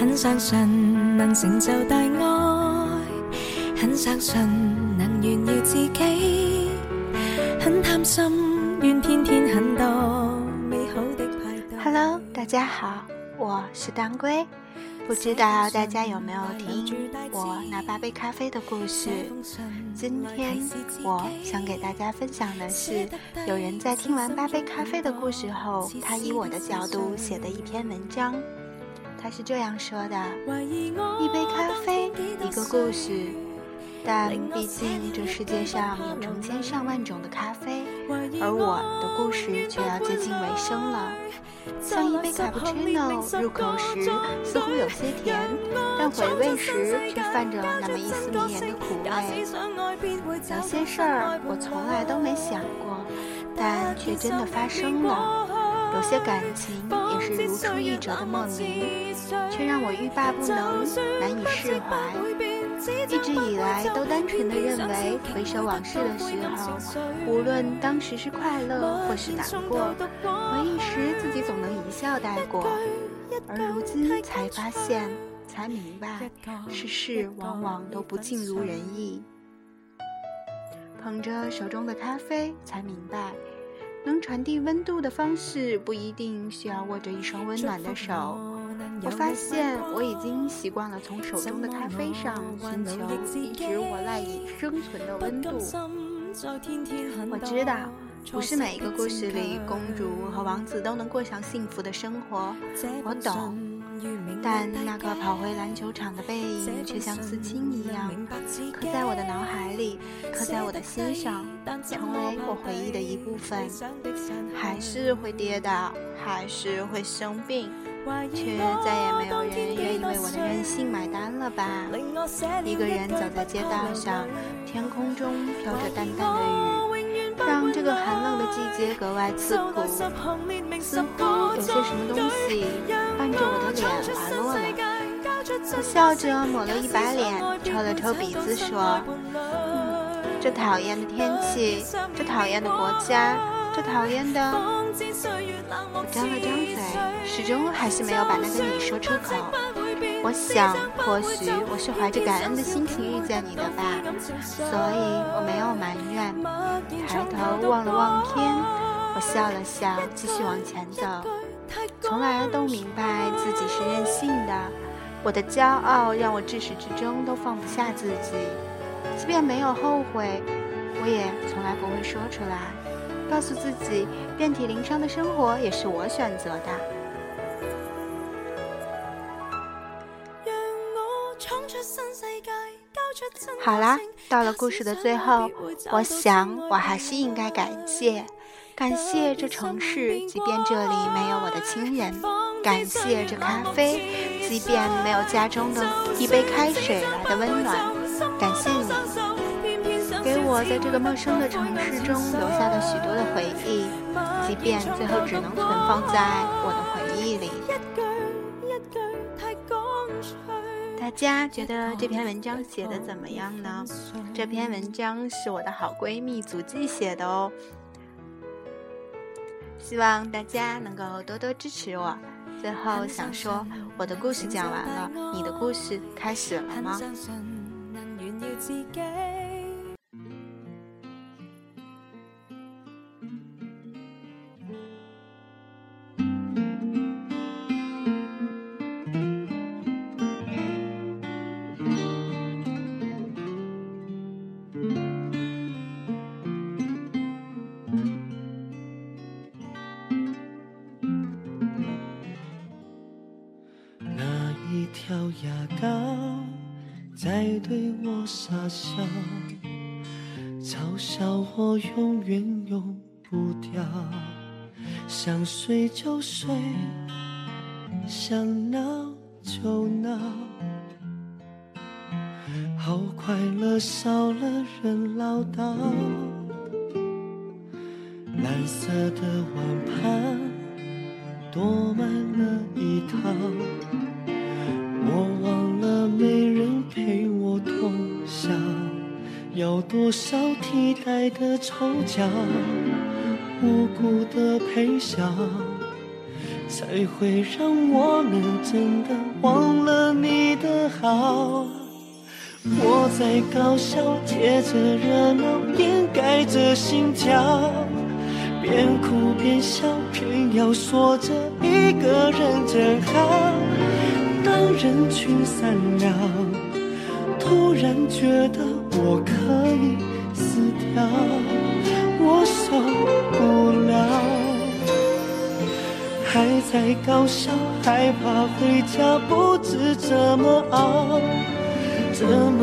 很相信能成就大爱，很相信能炫耀自己，很贪心愿天天很多美好的派对。Hello，大家好，我是当归。不知道大家有没有听我那八杯咖啡的故事？今天我想给大家分享的是，有人在听完八杯咖啡的故事后，他以我的角度写的一篇文章。他是这样说的：一杯咖啡，一个故事。但毕竟这世界上有成千上万种的咖啡，而我的故事却要接近尾声了。像一杯卡布奇诺，入口时似乎有些甜，但回味时却泛着那么一丝迷人的苦味。有些事儿我从来都没想过，但却真的发生了。有些感情也是如出一辙的莫名，却让我欲罢不能，难以释怀。一直以来都单纯的认为，回首往事的时候，无论当时是快乐或是难过，回忆时自己总能一笑带过。而如今才发现，才明白，世事往往都不尽如人意。捧着手中的咖啡，才明白，能传递温度的方式，不一定需要握着一双温暖的手。我发现我已经习惯了从手中的咖啡上寻求一直我赖以生存的温度。我知道，不是每一个故事里公主和王子都能过上幸福的生活，我懂。但那个跑回篮球场的背影，却像刺青一样刻在我的脑海里，刻在我的心上，成为我回忆的一部分。还是会跌倒，还是会生病。却再也没有人愿意为我的任性买单了吧？一个人走在街道上，天空中飘着淡淡的雨，让这个寒冷的季节格外刺骨。似乎有些什么东西伴着我的脸滑落了。我笑着抹了一把脸，抽了抽鼻子，说：“嗯这讨厌的天气，这讨厌的国家，这讨厌的……”我张了张嘴。始终还是没有把那个你说出口。我想，或许我是怀着感恩的心情遇见你的吧，所以我没有埋怨。抬头望了望天，我笑了笑，继续往前走。从来都明白自己是任性的，我的骄傲让我至始至终都放不下自己。即便没有后悔，我也从来不会说出来，告诉自己遍体鳞伤的生活也是我选择的。好啦，到了故事的最后，我想我还是应该感谢，感谢这城市，即便这里没有我的亲人；感谢这咖啡，即便没有家中的一杯开水来的温暖；感谢你，给我在这个陌生的城市中留下的许多的回忆，即便最后只能存放在我的回忆里。大家觉得这篇文章写的怎么样呢？这篇文章是我的好闺蜜祖迹写的哦，希望大家能够多多支持我。最后想说，我的故事讲完了，你的故事开始了吗？高在对我傻笑，嘲笑我永远用不掉。想睡就睡，想闹就闹，好快乐少了人唠叨。蓝色的碗盘多买了一套，我要多少替代的丑角？无辜的陪笑，才会让我们真的忘了你的好。我在高笑，借着热闹掩盖着心跳，边哭边笑，偏要说着一个人真好。当人群散了，突然觉得我可以死掉，我受不了。还在搞笑，害怕回家，不知怎么熬，怎么